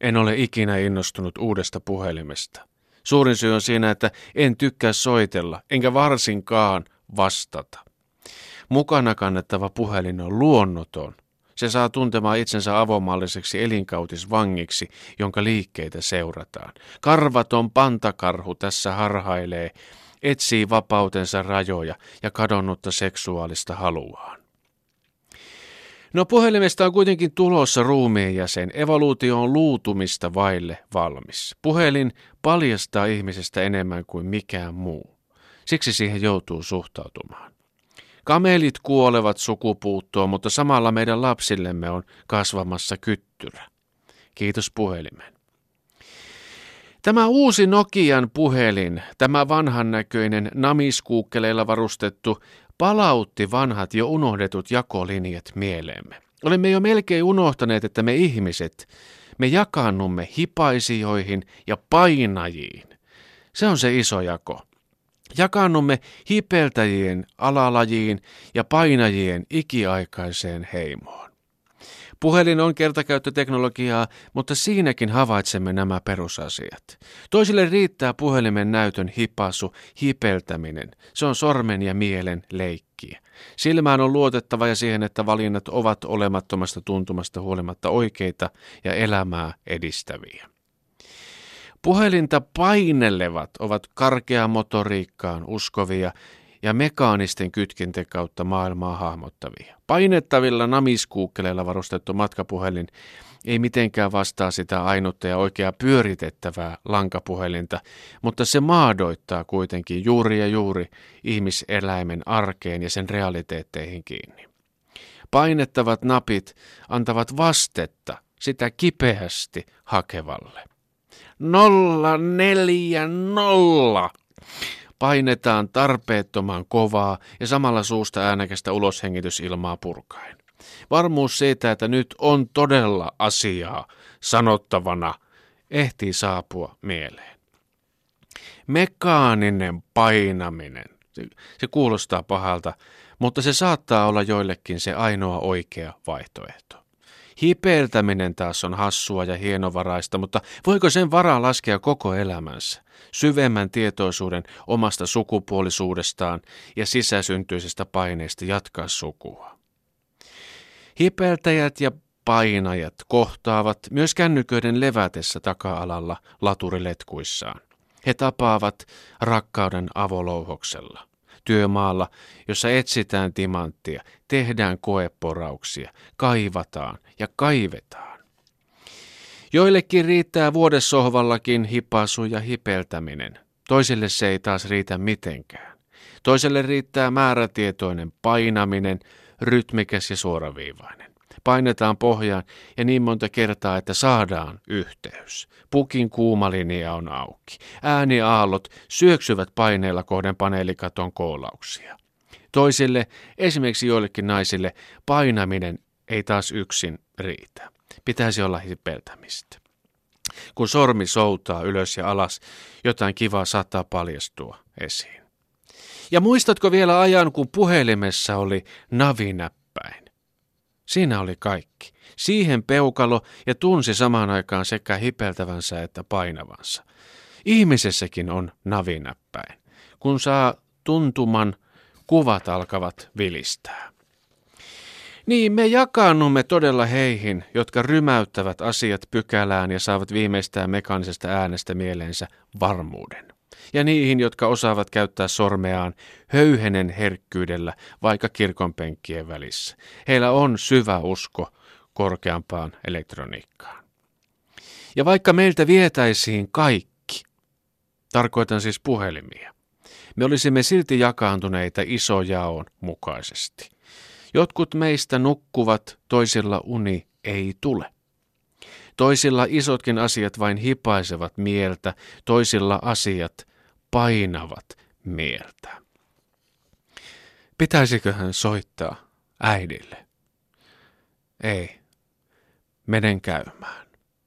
En ole ikinä innostunut uudesta puhelimesta. Suurin syy on siinä, että en tykkää soitella, enkä varsinkaan vastata. Mukana kannettava puhelin on luonnoton. Se saa tuntemaan itsensä avomalliseksi elinkautisvangiksi, jonka liikkeitä seurataan. Karvaton pantakarhu tässä harhailee, etsii vapautensa rajoja ja kadonnutta seksuaalista haluaan. No puhelimesta on kuitenkin tulossa ruumiin jäsen. Evoluutio on luutumista vaille valmis. Puhelin paljastaa ihmisestä enemmän kuin mikään muu. Siksi siihen joutuu suhtautumaan. Kamelit kuolevat sukupuuttoon, mutta samalla meidän lapsillemme on kasvamassa kyttyrä. Kiitos puhelimen. Tämä uusi Nokian puhelin, tämä vanhan näköinen namiskuukkeleilla varustettu, palautti vanhat jo unohdetut jakolinjat mieleemme. Olemme jo melkein unohtaneet, että me ihmiset, me jakaannumme hipaisijoihin ja painajiin. Se on se iso jako. Jakaannumme hipeltäjien alalajiin ja painajien ikiaikaiseen heimoon. Puhelin on kertakäyttöteknologiaa, mutta siinäkin havaitsemme nämä perusasiat. Toisille riittää puhelimen näytön hipasu, hipeltäminen. Se on sormen ja mielen leikkiä. Silmään on luotettava ja siihen, että valinnat ovat olemattomasta tuntumasta huolimatta oikeita ja elämää edistäviä. Puhelinta painelevat ovat karkeaan motoriikkaan uskovia ja mekaanisten kytkinten kautta maailmaa hahmottavia. Painettavilla namiskuukkeleilla varustettu matkapuhelin ei mitenkään vastaa sitä ainutta ja oikeaa pyöritettävää lankapuhelinta, mutta se maadoittaa kuitenkin juuri ja juuri ihmiseläimen arkeen ja sen realiteetteihin kiinni. Painettavat napit antavat vastetta sitä kipeästi hakevalle. Nolla neljä nolla painetaan tarpeettoman kovaa ja samalla suusta äänekästä uloshengitysilmaa purkaen. Varmuus siitä, että nyt on todella asiaa sanottavana, ehtii saapua mieleen. Mekaaninen painaminen. Se kuulostaa pahalta, mutta se saattaa olla joillekin se ainoa oikea vaihtoehto. Hipertäminen taas on hassua ja hienovaraista, mutta voiko sen varaa laskea koko elämänsä? Syvemmän tietoisuuden omasta sukupuolisuudestaan ja sisäsyntyisestä paineesta jatkaa sukua. Hipertäjät ja painajat kohtaavat myös kännyköiden levätessä taka-alalla laturiletkuissaan. He tapaavat rakkauden avolouhoksella työmaalla, jossa etsitään timanttia, tehdään koeporauksia, kaivataan ja kaivetaan. Joillekin riittää vuodessohvallakin hipasu ja hipeltäminen. Toisille se ei taas riitä mitenkään. Toiselle riittää määrätietoinen painaminen, rytmikäs ja suoraviivainen painetaan pohjaan ja niin monta kertaa, että saadaan yhteys. Pukin kuuma linja on auki. Ääniaallot syöksyvät paineella kohden paneelikaton koolauksia. Toisille, esimerkiksi joillekin naisille, painaminen ei taas yksin riitä. Pitäisi olla hipeltämistä. Kun sormi soutaa ylös ja alas, jotain kivaa saattaa paljastua esiin. Ja muistatko vielä ajan, kun puhelimessa oli navinäppäin? Siinä oli kaikki. Siihen peukalo ja tunsi samaan aikaan sekä hipeltävänsä että painavansa. Ihmisessäkin on navinäppäin. Kun saa tuntuman, kuvat alkavat vilistää. Niin, me jakaannumme todella heihin, jotka rymäyttävät asiat pykälään ja saavat viimeistään mekaanisesta äänestä mieleensä varmuuden ja niihin, jotka osaavat käyttää sormeaan höyhenen herkkyydellä vaikka kirkonpenkkien välissä. Heillä on syvä usko korkeampaan elektroniikkaan. Ja vaikka meiltä vietäisiin kaikki, tarkoitan siis puhelimia, me olisimme silti jakaantuneita isojaon mukaisesti. Jotkut meistä nukkuvat, toisilla uni ei tule. Toisilla isotkin asiat vain hipaisevat mieltä, toisilla asiat painavat mieltä. Pitäisikö hän soittaa äidille? Ei. Menen käymään.